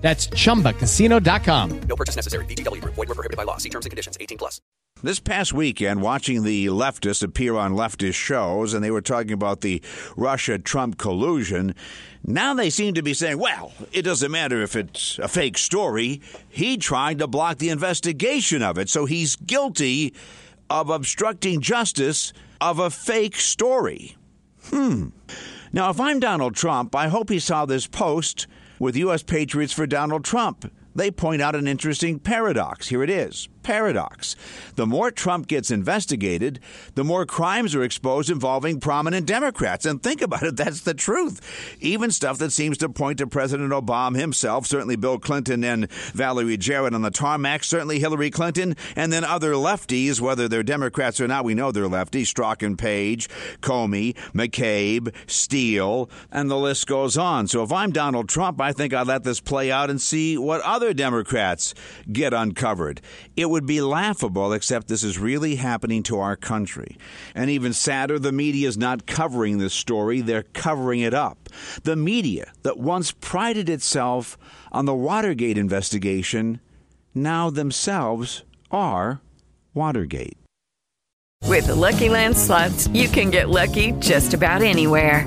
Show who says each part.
Speaker 1: That's chumbacasino.com.
Speaker 2: No purchase necessary. VGW Group. Void were prohibited by law. See terms and conditions. 18 plus.
Speaker 3: This past weekend, watching the leftists appear on leftist shows, and they were talking about the Russia Trump collusion. Now they seem to be saying, well, it doesn't matter if it's a fake story. He tried to block the investigation of it, so he's guilty of obstructing justice of a fake story. Hmm. Now, if I'm Donald Trump, I hope he saw this post with U.S. Patriots for Donald Trump. They point out an interesting paradox. Here it is paradox. The more Trump gets investigated, the more crimes are exposed involving prominent Democrats. And think about it, that's the truth. Even stuff that seems to point to President Obama himself, certainly Bill Clinton and Valerie Jarrett on the tarmac, certainly Hillary Clinton, and then other lefties, whether they're Democrats or not, we know they're lefties, Strzok and Page, Comey, McCabe, Steele, and the list goes on. So if I'm Donald Trump, I think I'd let this play out and see what other Democrats get uncovered. It would be laughable, except this is really happening to our country. And even sadder, the media is not covering this story, they're covering it up. The media that once prided itself on the Watergate investigation now themselves are Watergate.
Speaker 4: With the Lucky Land slots, you can get lucky just about anywhere.